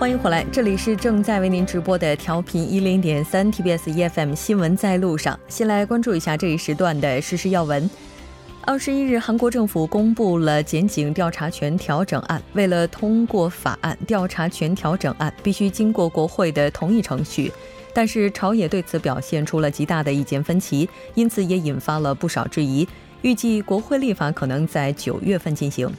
欢迎回来，这里是正在为您直播的调频一零点三 TBS EFM 新闻在路上。先来关注一下这一时段的实时要闻。二十一日，韩国政府公布了检警调查权调整案。为了通过法案，调查权调整案必须经过国会的同意程序。但是朝野对此表现出了极大的意见分歧，因此也引发了不少质疑。预计国会立法可能在九月份进行。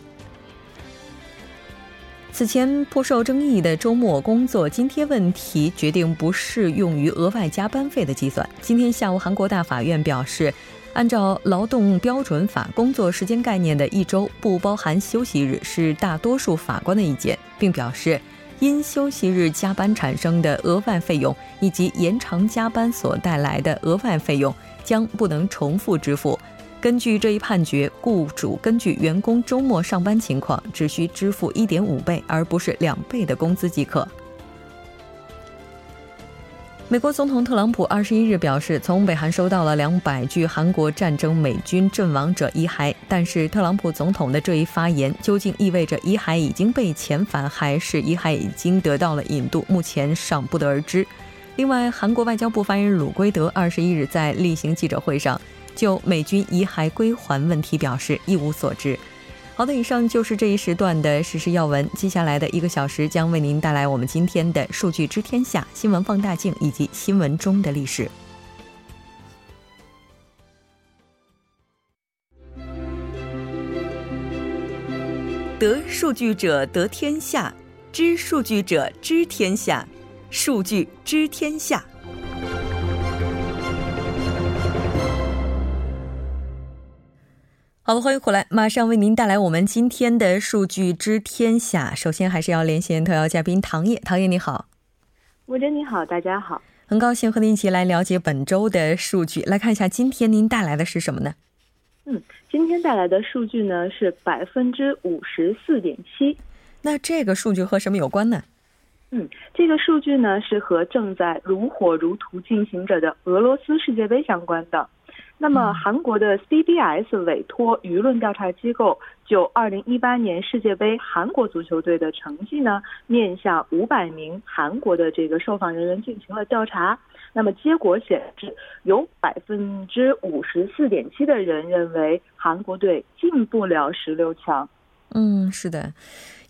此前颇受争议的周末工作津贴问题决定不适用于额外加班费的计算。今天下午，韩国大法院表示，按照劳动标准法，工作时间概念的一周不包含休息日是大多数法官的意见，并表示，因休息日加班产生的额外费用以及延长加班所带来的额外费用将不能重复支付。根据这一判决，雇主根据员工周末上班情况，只需支付一点五倍，而不是两倍的工资即可。美国总统特朗普二十一日表示，从北韩收到了两百具韩国战争美军阵亡者遗骸，但是特朗普总统的这一发言究竟意味着遗骸已经被遣返，还是遗骸已经得到了引渡，目前尚不得而知。另外，韩国外交部发言人鲁圭德二十一日在例行记者会上。就美军遗骸归还问题表示一无所知。好的，以上就是这一时段的实时要闻。接下来的一个小时将为您带来我们今天的数据知天下、新闻放大镜以及新闻中的历史。得数据者得天下，知数据者知天下。数据知天下。好的，欢迎回来，马上为您带来我们今天的数据知天下。首先，还是要连线特邀嘉宾唐烨。唐烨，你好。吴真，你好，大家好。很高兴和您一起来了解本周的数据。来看一下，今天您带来的是什么呢？嗯，今天带来的数据呢是百分之五十四点七。那这个数据和什么有关呢？嗯，这个数据呢是和正在如火如荼进行着的俄罗斯世界杯相关的。那么，韩国的 CBS 委托舆论调查机构就2018年世界杯韩国足球队的成绩呢，面向500名韩国的这个受访人员进行了调查。那么结果显示，有百分之五十四点七的人认为韩国队进不了十六强。嗯，是的。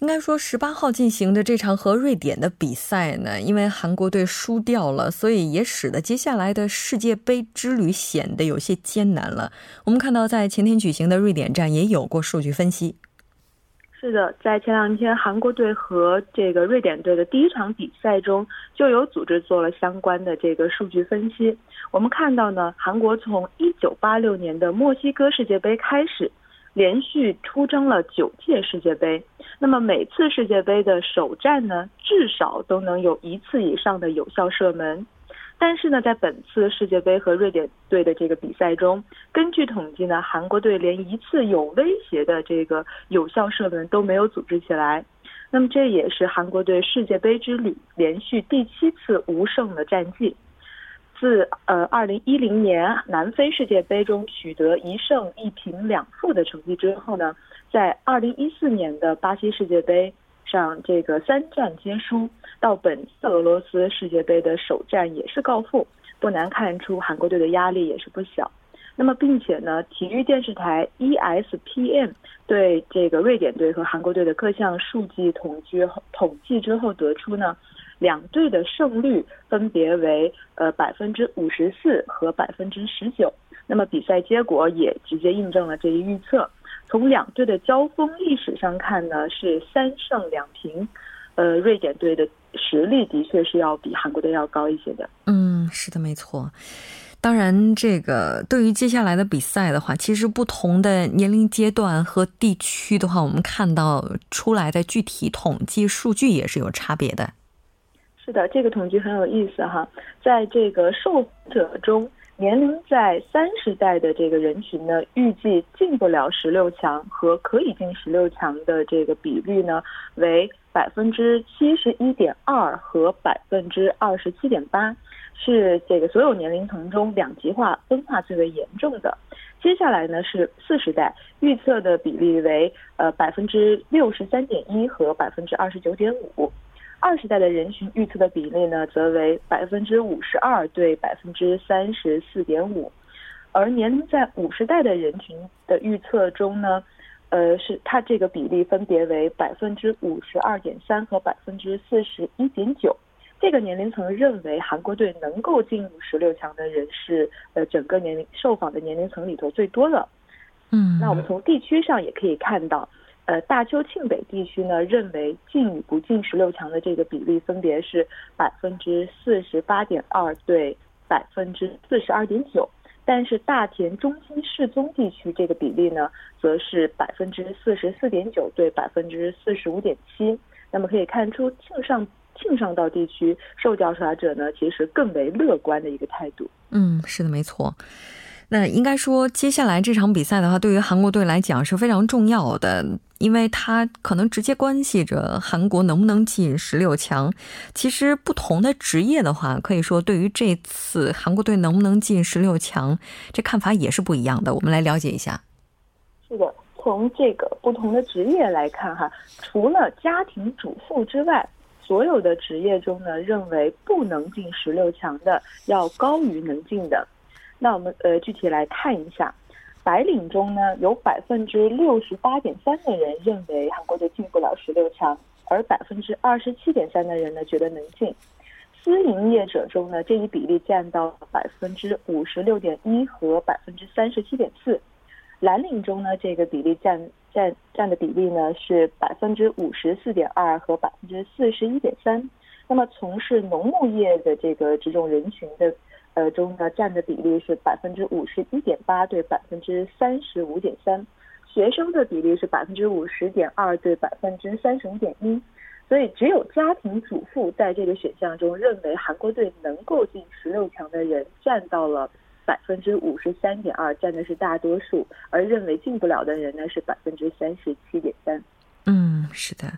应该说，十八号进行的这场和瑞典的比赛呢，因为韩国队输掉了，所以也使得接下来的世界杯之旅显得有些艰难了。我们看到，在前天举行的瑞典站也有过数据分析。是的，在前两天韩国队和这个瑞典队的第一场比赛中，就有组织做了相关的这个数据分析。我们看到呢，韩国从一九八六年的墨西哥世界杯开始。连续出征了九届世界杯，那么每次世界杯的首战呢，至少都能有一次以上的有效射门。但是呢，在本次世界杯和瑞典队的这个比赛中，根据统计呢，韩国队连一次有威胁的这个有效射门都没有组织起来。那么这也是韩国队世界杯之旅连续第七次无胜的战绩。自呃二零一零年南非世界杯中取得一胜一平两负的成绩之后呢，在二零一四年的巴西世界杯上，这个三战皆输，到本次俄罗斯世界杯的首战也是告负，不难看出韩国队的压力也是不小。那么，并且呢，体育电视台 ESPN 对这个瑞典队和韩国队的各项数据统计统计之后得出呢。两队的胜率分别为呃百分之五十四和百分之十九，那么比赛结果也直接印证了这一预测。从两队的交锋历史上看呢，是三胜两平，呃，瑞典队的实力的确是要比韩国队要高一些的。嗯，是的，没错。当然，这个对于接下来的比赛的话，其实不同的年龄阶段和地区的话，我们看到出来的具体统计数据也是有差别的。是的，这个统计很有意思哈，在这个受访者中，年龄在三十代的这个人群呢，预计进不了十六强和可以进十六强的这个比率呢，为百分之七十一点二和百分之二十七点八，是这个所有年龄层中两极化分化最为严重的。接下来呢是四十代，预测的比例为呃百分之六十三点一和百分之二十九点五。二十代的人群预测的比例呢，则为百分之五十二对百分之三十四点五，而年龄在五十代的人群的预测中呢，呃，是它这个比例分别为百分之五十二点三和百分之四十一点九。这个年龄层认为韩国队能够进入十六强的人是呃整个年龄受访的年龄层里头最多的。嗯，那我们从地区上也可以看到。呃，大邱庆北地区呢，认为进与不进十六强的这个比例分别是百分之四十八点二对百分之四十二点九，但是大田中心市宗地区这个比例呢，则是百分之四十四点九对百分之四十五点七。那么可以看出，庆尚庆尚道地区受调查者呢，其实更为乐观的一个态度。嗯，是的，没错。那应该说，接下来这场比赛的话，对于韩国队来讲是非常重要的，因为它可能直接关系着韩国能不能进十六强。其实，不同的职业的话，可以说对于这次韩国队能不能进十六强，这看法也是不一样的。我们来了解一下。是的，从这个不同的职业来看，哈，除了家庭主妇之外，所有的职业中呢，认为不能进十六强的要高于能进的。那我们呃具体来看一下，白领中呢有百分之六十八点三的人认为韩国队进不了十六强，而百分之二十七点三的人呢觉得能进。私营业者中呢这一比例占到百分之五十六点一和百分之三十七点四。蓝领中呢这个比例占占占的比例呢是百分之五十四点二和百分之四十一点三。那么从事农牧业的这个这种人群的。呃，中呢占的比例是百分之五十一点八对百分之三十五点三，学生的比例是百分之五十点二对百分之三十五点一，所以只有家庭主妇在这个选项中认为韩国队能够进十六强的人占到了百分之五十三点二，占的是大多数，而认为进不了的人呢是百分之三十七点三。嗯，是的。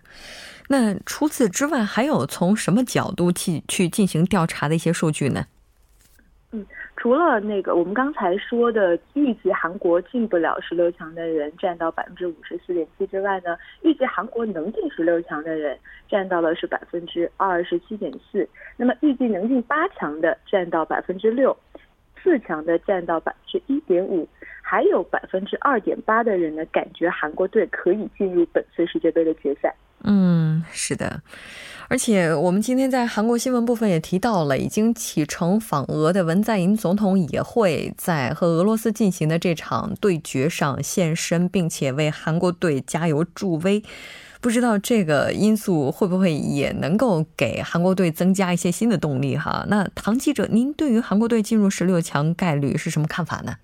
那除此之外，还有从什么角度去去进行调查的一些数据呢？除了那个我们刚才说的预计韩国进不了十六强的人占到百分之五十四点七之外呢，预计韩国能进十六强的人占到了是百分之二十七点四。那么预计能进八强的占到百分之六，四强的占到百分之一点五，还有百分之二点八的人呢感觉韩国队可以进入本次世界杯的决赛。嗯，是的。而且我们今天在韩国新闻部分也提到了，已经启程访俄的文在寅总统也会在和俄罗斯进行的这场对决上现身，并且为韩国队加油助威。不知道这个因素会不会也能够给韩国队增加一些新的动力哈？那唐记者，您对于韩国队进入十六强概率是什么看法呢？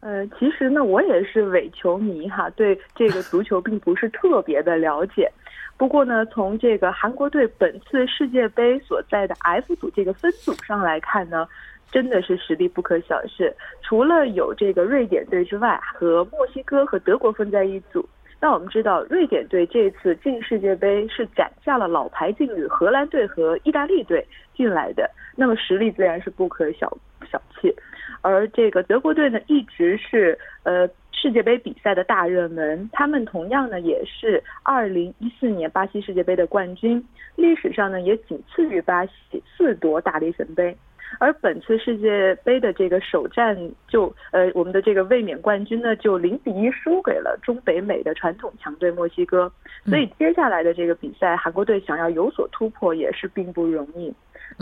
呃，其实呢，我也是伪球迷哈，对这个足球并不是特别的了解。不过呢，从这个韩国队本次世界杯所在的 F 组这个分组上来看呢，真的是实力不可小视。除了有这个瑞典队之外，和墨西哥和德国分在一组。那我们知道，瑞典队这次进世界杯是斩下了老牌劲旅荷兰队和意大利队进来的，那么实力自然是不可小小觑。而这个德国队呢，一直是呃。世界杯比赛的大热门，他们同样呢也是二零一四年巴西世界杯的冠军，历史上呢也仅次于巴西四夺大力神杯。而本次世界杯的这个首战就呃我们的这个卫冕冠军呢就零比一输给了中北美的传统强队墨西哥，所以接下来的这个比赛，韩国队想要有所突破也是并不容易。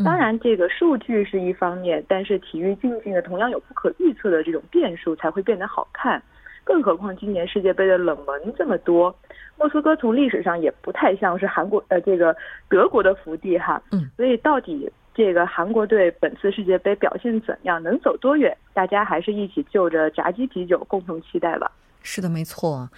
当然，这个数据是一方面，但是体育竞技呢同样有不可预测的这种变数，才会变得好看。更何况今年世界杯的冷门这么多，莫斯科从历史上也不太像是韩国呃这个德国的福地哈，嗯，所以到底这个韩国队本次世界杯表现怎样，能走多远，大家还是一起就着炸鸡啤酒共同期待吧。是的，没错。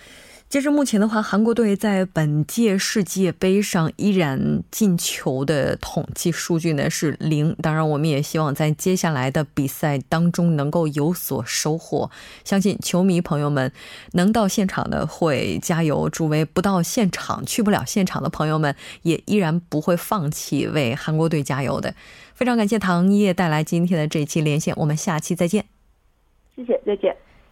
截至目前的话，韩国队在本届世界杯上依然进球的统计数据呢是零。当然，我们也希望在接下来的比赛当中能够有所收获。相信球迷朋友们能到现场的会加油助威，不到现场去不了现场的朋友们也依然不会放弃为韩国队加油的。非常感谢唐烨带来今天的这期连线，我们下期再见。谢谢，再见。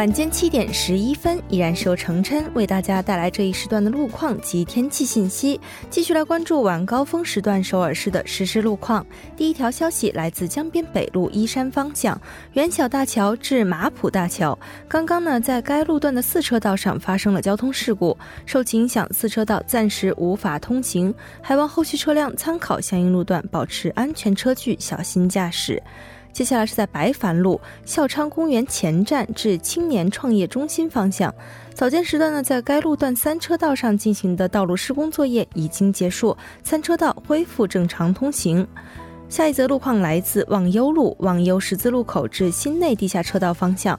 晚间七点十一分，依然是由程琛为大家带来这一时段的路况及天气信息。继续来关注晚高峰时段首尔市的实时路况。第一条消息来自江边北路依山方向元小大桥至马浦大桥，刚刚呢在该路段的四车道上发生了交通事故，受其影响，四车道暂时无法通行，还望后续车辆参考相应路段，保持安全车距，小心驾驶。接下来是在白帆路孝昌公园前站至青年创业中心方向，早间时段呢，在该路段三车道上进行的道路施工作业已经结束，三车道恢复正常通行。下一则路况来自望优路望优十字路口至新内地下车道方向，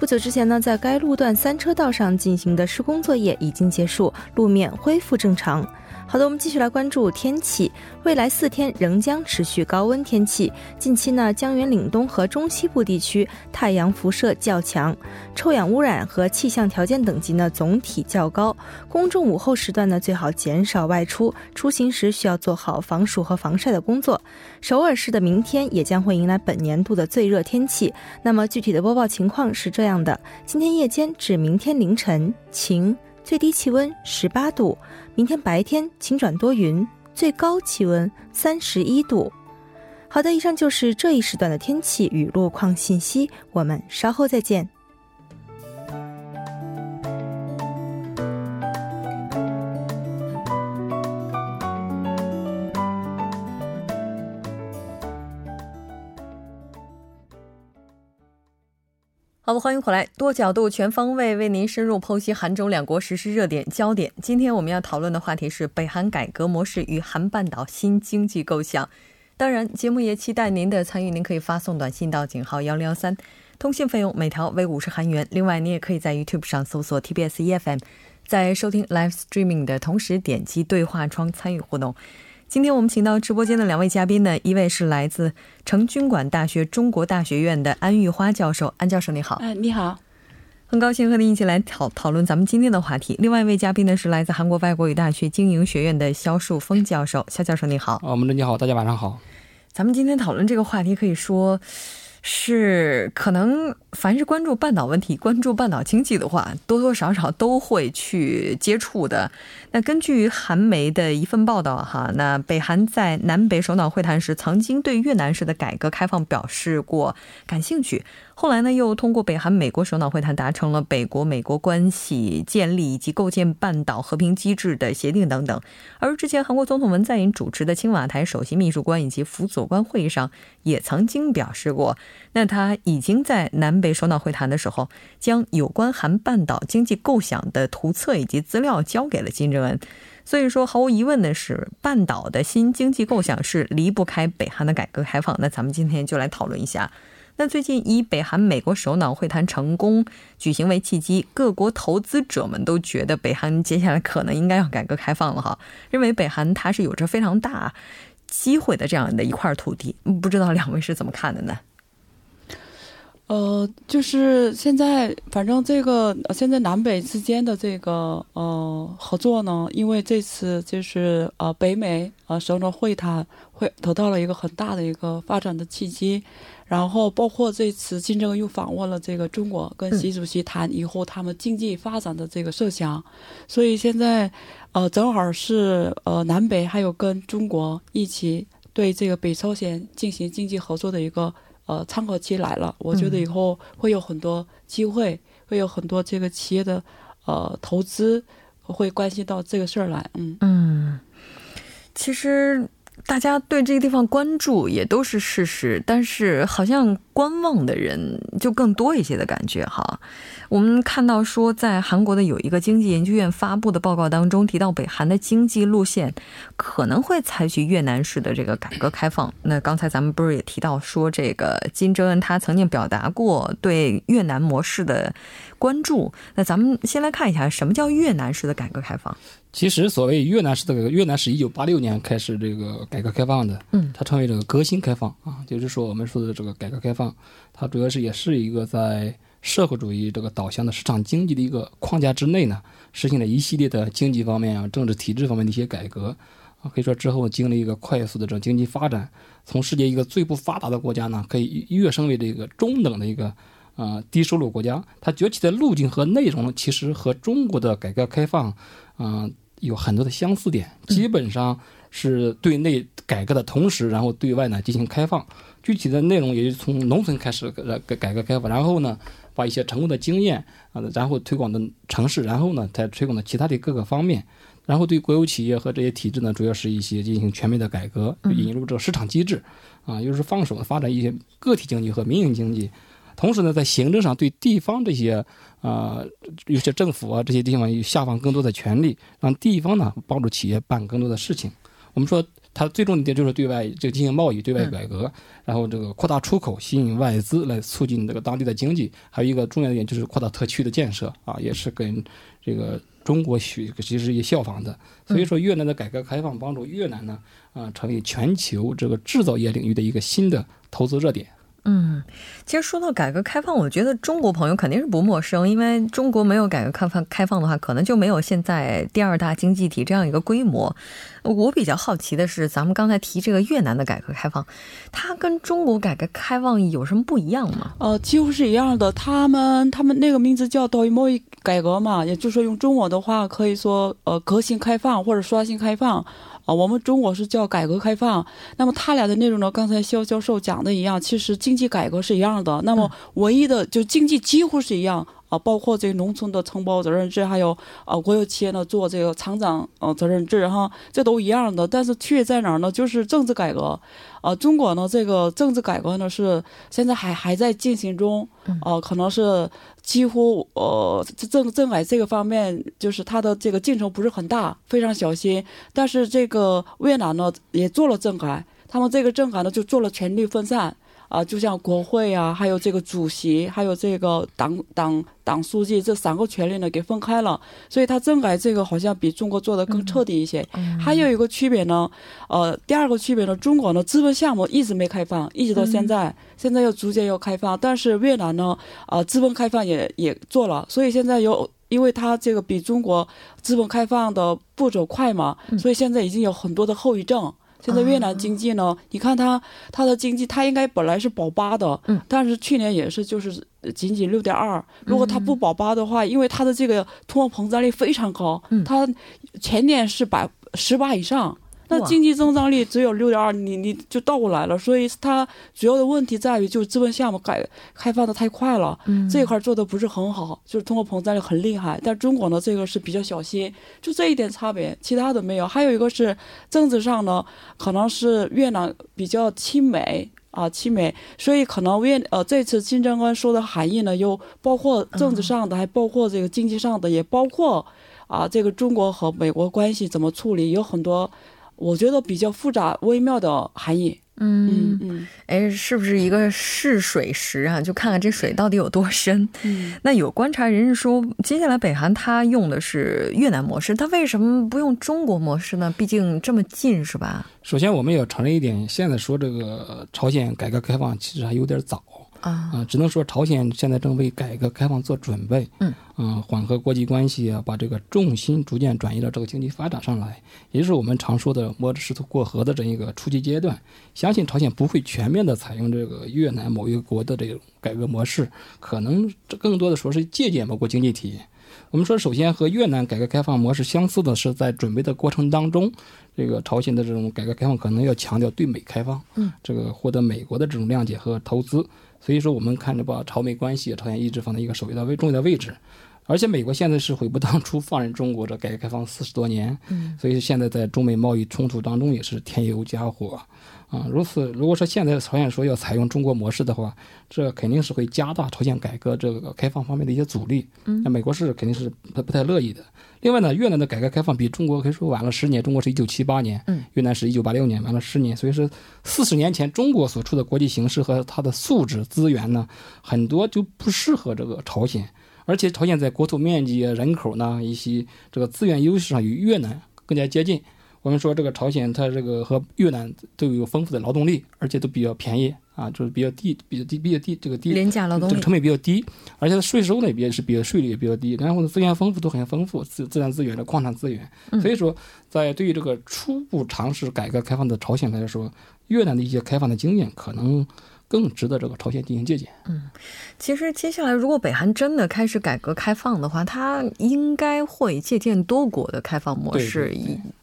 不久之前呢，在该路段三车道上进行的施工作业已经结束，路面恢复正常。好的，我们继续来关注天气。未来四天仍将持续高温天气。近期呢，江源岭东和中西部地区太阳辐射较强，臭氧污染和气象条件等级呢总体较高。公众午后时段呢，最好减少外出，出行时需要做好防暑和防晒的工作。首尔市的明天也将会迎来本年度的最热天气。那么具体的播报情况是这样的：今天夜间至明天凌晨晴。最低气温十八度，明天白天晴转多云，最高气温三十一度。好的，以上就是这一时段的天气与路况信息，我们稍后再见。好，欢迎回来，多角度、全方位为您深入剖析韩中两国实时热点焦点。今天我们要讨论的话题是北韩改革模式与韩半岛新经济构想。当然，节目也期待您的参与，您可以发送短信到井号幺零幺三，通信费用每条为五十韩元。另外，你也可以在 YouTube 上搜索 TBS EFM，在收听 Live Streaming 的同时点击对话窗参与互动。今天我们请到直播间的两位嘉宾呢，一位是来自成均馆大学中国大学院的安玉花教授，安教授你好。哎，你好，很高兴和您一起来讨讨论咱们今天的话题。另外一位嘉宾呢是来自韩国外国语大学经营学院的肖树峰教授，肖教授你好。我们的你好，大家晚上好。咱们今天讨论这个话题，可以说。是可能，凡是关注半岛问题、关注半岛经济的话，多多少少都会去接触的。那根据韩媒的一份报道，哈，那北韩在南北首脑会谈时，曾经对越南式的改革开放表示过感兴趣。后来呢，又通过北韩美国首脑会谈达成了北国美国关系建立以及构建半岛和平机制的协定等等。而之前韩国总统文在寅主持的青瓦台首席秘书官以及辅佐官会议上，也曾经表示过，那他已经在南北首脑会谈的时候，将有关韩半岛经济构想的图册以及资料交给了金正恩。所以说，毫无疑问的是，半岛的新经济构想是离不开北韩的改革开放。那咱们今天就来讨论一下。那最近以北韩美国首脑会谈成功举行为契机，各国投资者们都觉得北韩接下来可能应该要改革开放了哈，认为北韩它是有着非常大机会的这样的一块土地，不知道两位是怎么看的呢？呃，就是现在，反正这个现在南北之间的这个呃合作呢，因为这次就是呃北美呃首脑会谈会得到了一个很大的一个发展的契机。然后包括这次金正恩又访问了这个中国，跟习主席谈以后他们经济发展的这个设想，所以现在，呃，正好是呃南北还有跟中国一起对这个北朝鲜进行经济合作的一个呃窗口期来了。我觉得以后会有很多机会，会有很多这个企业的呃投资会关系到这个事儿来。嗯嗯，其实。大家对这个地方关注也都是事实，但是好像观望的人就更多一些的感觉哈。我们看到说，在韩国的有一个经济研究院发布的报告当中提到，北韩的经济路线可能会采取越南式的这个改革开放。那刚才咱们不是也提到说，这个金正恩他曾经表达过对越南模式的关注。那咱们先来看一下，什么叫越南式的改革开放？其实，所谓越南式的越南是一九八六年开始这个改革开放的，嗯，它称为这个革新开放啊，就是说我们说的这个改革开放，它主要是也是一个在社会主义这个导向的市场经济的一个框架之内呢，实行了一系列的经济方面啊、政治体制方面的一些改革啊，可以说之后经历一个快速的这种经济发展，从世界一个最不发达的国家呢，可以跃升为这个中等的一个呃低收入国家，它崛起的路径和内容其实和中国的改革开放，嗯，有很多的相似点，基本上是对内改革的同时，然后对外呢进行开放。具体的内容也就从农村开始改改革开放，然后呢，把一些成功的经验啊，然后推广到城市，然后呢，再推广到其他的各个方面。然后对国有企业和这些体制呢，主要是一些进行全面的改革，引入这个市场机制，啊，又是放手的发展一些个体经济和民营经济。同时呢，在行政上对地方这些啊，有些政府啊这些地方下放更多的权利，让地方呢帮助企业办更多的事情。我们说。它最重点就是对外就进行贸易，对外改革，然后这个扩大出口，吸引外资来促进这个当地的经济。还有一个重要的点就是扩大特区的建设啊，也是跟这个中国学其实也效仿的。所以说，越南的改革开放帮助越南呢啊成为全球这个制造业领域的一个新的投资热点。嗯，其实说到改革开放，我觉得中国朋友肯定是不陌生，因为中国没有改革开放开放的话，可能就没有现在第二大经济体这样一个规模。我比较好奇的是，咱们刚才提这个越南的改革开放，它跟中国改革开放有什么不一样吗？呃，几乎是一样的。他们他们那个名字叫多贸易改革嘛，也就是说用中文的话，可以说呃革新开放或者刷新开放。啊，我们中国是叫改革开放，那么他俩的内容呢？刚才肖教授讲的一样，其实经济改革是一样的。那么唯一的就经济几乎是一样。啊，包括这个农村的承包责任制，还有啊国有企业呢做这个厂长呃责任制哈，这都一样的。但是区别在哪儿呢？就是政治改革。啊，中国呢这个政治改革呢是现在还还在进行中。啊，可能是几乎呃政政改这个方面，就是它的这个进程不是很大，非常小心。但是这个越南呢也做了政改，他们这个政改呢就做了权力分散。啊，就像国会啊，还有这个主席，还有这个党党党书记这三个权力呢，给分开了。所以他政改这个好像比中国做的更彻底一些。还有一个区别呢，呃，第二个区别呢，中国呢资本项目一直没开放，一直到现在，现在又逐渐要开放。但是越南呢，啊，资本开放也也做了，所以现在有，因为它这个比中国资本开放的步骤快嘛，所以现在已经有很多的后遗症。现在越南经济呢？你看它，它的经济，它应该本来是保八的，嗯，但是去年也是就是仅仅六点二。如果它不保八的话，因为它的这个通货膨胀率非常高，它前年是百十八以上。那经济增长率只有六点二，你你就倒过来了，所以它主要的问题在于就是资本项目改开放的太快了，这一块做的不是很好，就是通货膨胀率很厉害。但中国呢，这个是比较小心，就这一点差别，其他的没有。还有一个是政治上呢，可能是越南比较亲美啊，亲美，所以可能越呃这次金正恩说的含义呢，又包括政治上的，还包括这个经济上的，也包括啊这个中国和美国关系怎么处理，有很多。我觉得比较复杂微妙的含义。嗯嗯，哎，是不是一个试水石啊？就看看这水到底有多深。嗯，那有观察人士说，接下来北韩他用的是越南模式，他为什么不用中国模式呢？毕竟这么近，是吧？首先，我们要承认一点，现在说这个朝鲜改革开放其实还有点早。啊只能说朝鲜现在正为改革开放做准备，嗯，啊，缓和国际关系啊，把这个重心逐渐转移到这个经济发展上来，也就是我们常说的摸着石头过河的这一个初级阶段。相信朝鲜不会全面的采用这个越南某一个国的这种改革模式，可能这更多的说是借鉴某国经济体。我们说，首先和越南改革开放模式相似的是，在准备的过程当中，这个朝鲜的这种改革开放可能要强调对美开放，嗯，这个获得美国的这种谅解和投资。所以说，我们看着把朝美关系，朝鲜一直放在一个首要的位重要的位置，而且美国现在是悔不当初放任中国这改革开放四十多年，嗯，所以现在在中美贸易冲突当中也是添油加火。啊，如此，如果说现在朝鲜说要采用中国模式的话，这肯定是会加大朝鲜改革这个开放方面的一些阻力。嗯，那美国是肯定是不不太乐意的。另外呢，越南的改革开放比中国可以说晚了十年，中国是一九七八年，嗯，越南是一九八六年，晚了十年。所以说，四十年前中国所处的国际形势和它的素质资源呢，很多就不适合这个朝鲜。而且朝鲜在国土面积、人口呢一些这个资源优势上与越南更加接近。我们说这个朝鲜，它这个和越南都有丰富的劳动力，而且都比较便宜啊，就是比较低、比较低、比较低，这个低廉价劳动力，这个成本比较低，而且它税收呢也是比较税率也比较低，然后呢资源丰富都很丰富，自自然资源的矿产资源，所以说在对于这个初步尝试改革开放的朝鲜来说，越南的一些开放的经验可能。更值得这个朝鲜进行借鉴。嗯，其实接下来如果北韩真的开始改革开放的话，它应该会借鉴多国的开放模式。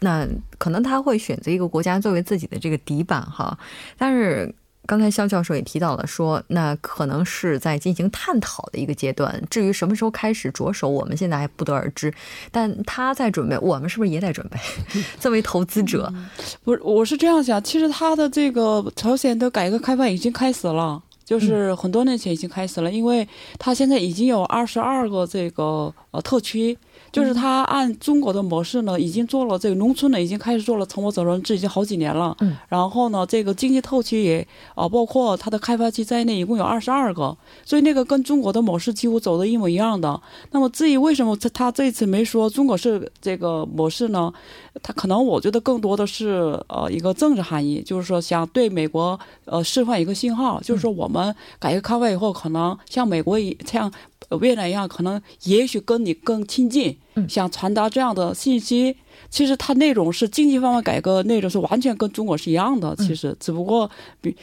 那可能他会选择一个国家作为自己的这个底板哈，但是。刚才肖教授也提到了，说那可能是在进行探讨的一个阶段。至于什么时候开始着手，我们现在还不得而知。但他在准备，我们是不是也得准备？作为投资者，不是，我是这样想。其实他的这个朝鲜的改革开放已经开始了，就是很多年前已经开始了，因为他现在已经有二十二个这个呃特区。就是他按中国的模式呢，已经做了这个农村呢，已经开始做了承包责任制，已经好几年了。嗯。然后呢，这个经济特区也啊，包括它的开发区在内，一共有二十二个。所以那个跟中国的模式几乎走的一模一样的。那么至于为什么他他这次没说中国是这个模式呢？他可能我觉得更多的是呃一个政治含义，就是说想对美国呃释放一个信号，就是说我们改革开放以后，可能像美国一像。越南一样，可能也许跟你更亲近，想传达这样的信息。其实它内容是经济方面改革，内容是完全跟中国是一样的。其实只不过比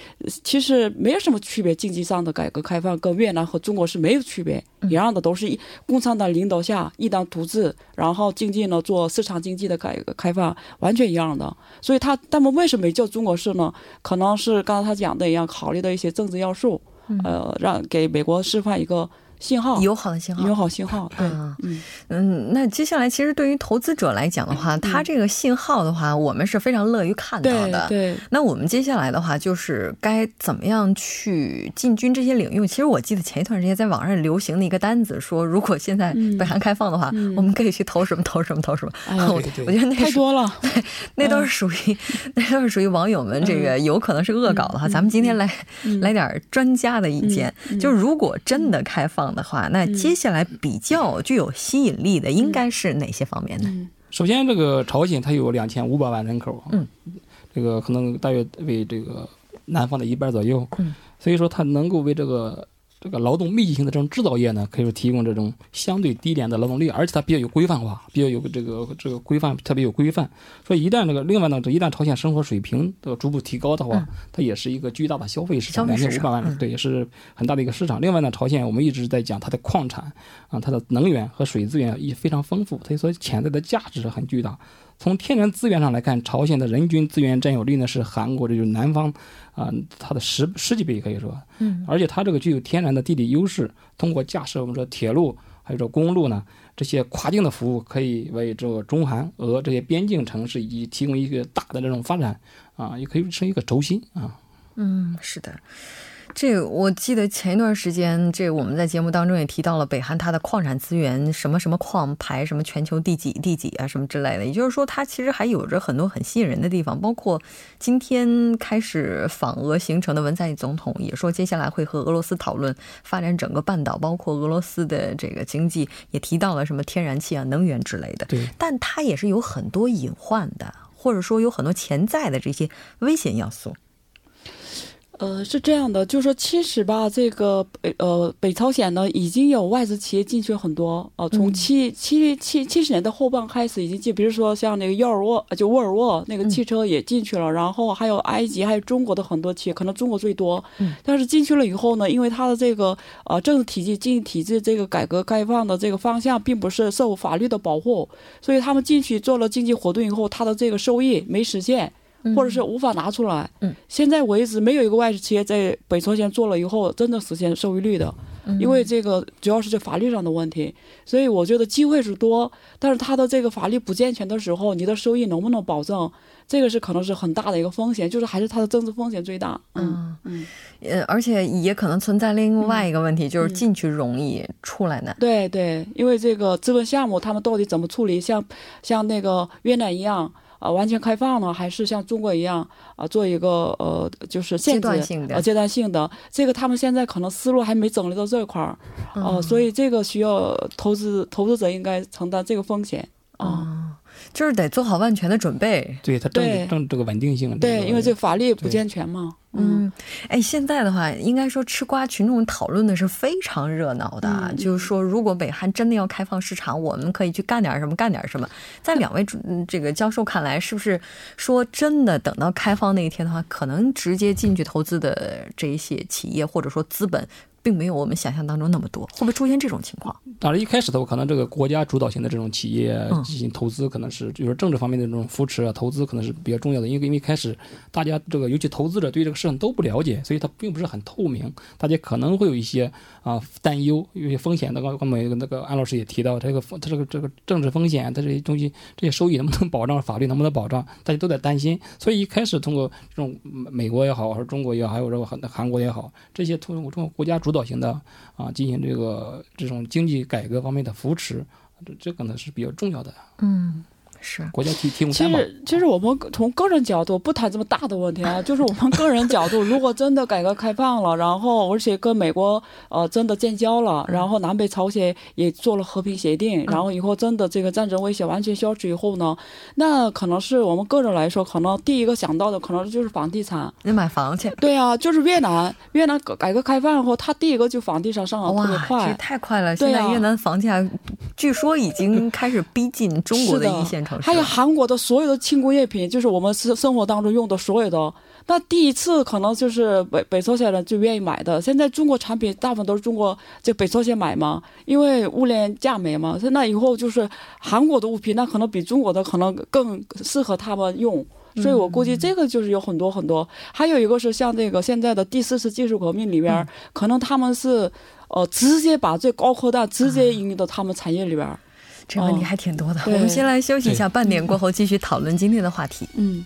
其实没有什么区别，经济上的改革开放跟越南和中国是没有区别，一样的都是一共产党领导下一党独治，然后经济呢做市场经济的改革开放，完全一样的。所以他他们为什么没叫中国式呢？可能是刚才他讲的一样，考虑的一些政治要素，呃，让给美国示范一个。信号友好的信号，友好信号。嗯嗯嗯，那接下来其实对于投资者来讲的话，它这个信号的话，我们是非常乐于看到的。对。那我们接下来的话，就是该怎么样去进军这些领域？其实我记得前一段时间在网上流行的一个单子，说如果现在北韩开放的话，我们可以去投什么投什么投什么。我我觉得那 太多了，对，那都是属于那都是属于网友们这个有可能是恶搞的哈。咱们今天来来点专家的意见，就如果真的开放。的话，那接下来比较具有吸引力的应该是哪些方面呢？首先，这个朝鲜它有两千五百万人口，嗯，这个可能大约为这个南方的一半左右，嗯，所以说它能够为这个。这个劳动密集型的这种制造业呢，可以说提供这种相对低廉的劳动力，而且它比较有规范化，比较有这个这个规范，特别有规范。所以一旦这个另外呢，这一旦朝鲜生活水平的逐步提高的话，它也是一个巨大的消费市场，两千五百万，对，也是很大的一个市场。另外呢，朝鲜我们一直在讲它的矿产啊，它的能源和水资源也非常丰富，所以说潜在的价值很巨大。从天然资源上来看，朝鲜的人均资源占有率呢是韩国这就是南方，啊，它的十十几倍可以说，嗯，而且它这个具有天然的地理优势，通过架设我们说铁路还有这公路呢，这些跨境的服务，可以为这个中韩俄这些边境城市以及提供一个大的这种发展，啊，也可以成一个轴心啊。嗯，是的。这我记得前一段时间，这我们在节目当中也提到了北韩它的矿产资源，什么什么矿排什么全球第几第几啊，什么之类的。也就是说，它其实还有着很多很吸引人的地方。包括今天开始访俄行程的文在寅总统也说，接下来会和俄罗斯讨论发展整个半岛，包括俄罗斯的这个经济，也提到了什么天然气啊、能源之类的。对，但它也是有很多隐患的，或者说有很多潜在的这些危险要素。呃，是这样的，就是说，其实吧，这个北呃北朝鲜呢，已经有外资企业进去很多呃，从七七七七十年代后半开始已经进，比如说像那个沃尔沃，就沃尔沃那个汽车也进去了，然后还有埃及，还有中国的很多企业，可能中国最多。嗯。但是进去了以后呢，因为它的这个呃政治体系、经济体制这个改革开放的这个方向，并不是受法律的保护，所以他们进去做了经济活动以后，它的这个收益没实现。或者是无法拿出来。嗯，现在为止没有一个外资企业在北朝鲜做了以后真的实现收益率的，因为这个主要是这法律上的问题。所以我觉得机会是多，但是它的这个法律不健全的时候，你的收益能不能保证，这个是可能是很大的一个风险，就是还是它的政治风险最大。嗯嗯，呃，而且也可能存在另外一个问题，就是进去容易，出来难。对对，因为这个资本项目他们到底怎么处理？像像那个越南一样。啊，完全开放呢，还是像中国一样啊，做一个呃，就是限制，阶段性的，阶段性的。这个他们现在可能思路还没整理到这块儿，哦，所以这个需要投资投资者应该承担这个风险啊。就是得做好万全的准备。对它政政这个稳定性，对，因为这法律不健全嘛。嗯，哎，现在的话，应该说吃瓜群众讨论的是非常热闹的，就是说，如果北韩真的要开放市场，我们可以去干点什么，干点什么。在两位这个教授看来，是不是说真的，等到开放那一天的话，可能直接进去投资的这一些企业或者说资本？并没有我们想象当中那么多，会不会出现这种情况？当然，一开始的话，可能这个国家主导型的这种企业进行投资，可能是就是政治方面的这种扶持啊，投资可能是比较重要的。因为因为一开始大家这个尤其投资者对这个市场都不了解，所以它并不是很透明，大家可能会有一些啊担忧，有些风险。那个刚才那个安老师也提到，这个他这个这个政治风险，他这些东西这些收益能不能保障，法律能不能保障，大家都在担心。所以一开始通过这种美国也好，还是中国也好，还有这个韩韩国也好，这些通过中国国家主导型的。啊，进行这个这种经济改革方面的扶持，这这可能是比较重要的。嗯。是。国家提提供其实，其实我们从个人角度不谈这么大的问题啊，就是我们个人角度，如果真的改革开放了，然后而且跟美国呃真的建交了，然后南北朝鲜也做了和平协定，然后以后真的这个战争威胁完全消除以后呢，那可能是我们个人来说，可能第一个想到的可能就是房地产，你买房去。对啊，就是越南，越南改革开放后，他第一个就房地产上涨特别快，太快了。现在越南房价据说已经开始逼近中国的一线城。还有韩国的所有的轻工业品，就是我们生生活当中用的所有的。那第一次可能就是北北朝鲜人就愿意买的。现在中国产品大部分都是中国就北朝鲜买嘛，因为物廉价美嘛。那以后就是韩国的物品，那可能比中国的可能更适合他们用。所以我估计这个就是有很多很多。还有一个是像这个现在的第四次技术革命里边，可能他们是呃直接把最高科大直接引入到他们产业里边。这问题还挺多的，我们先来休息一下，半点过后继续讨论今天的话题。嗯。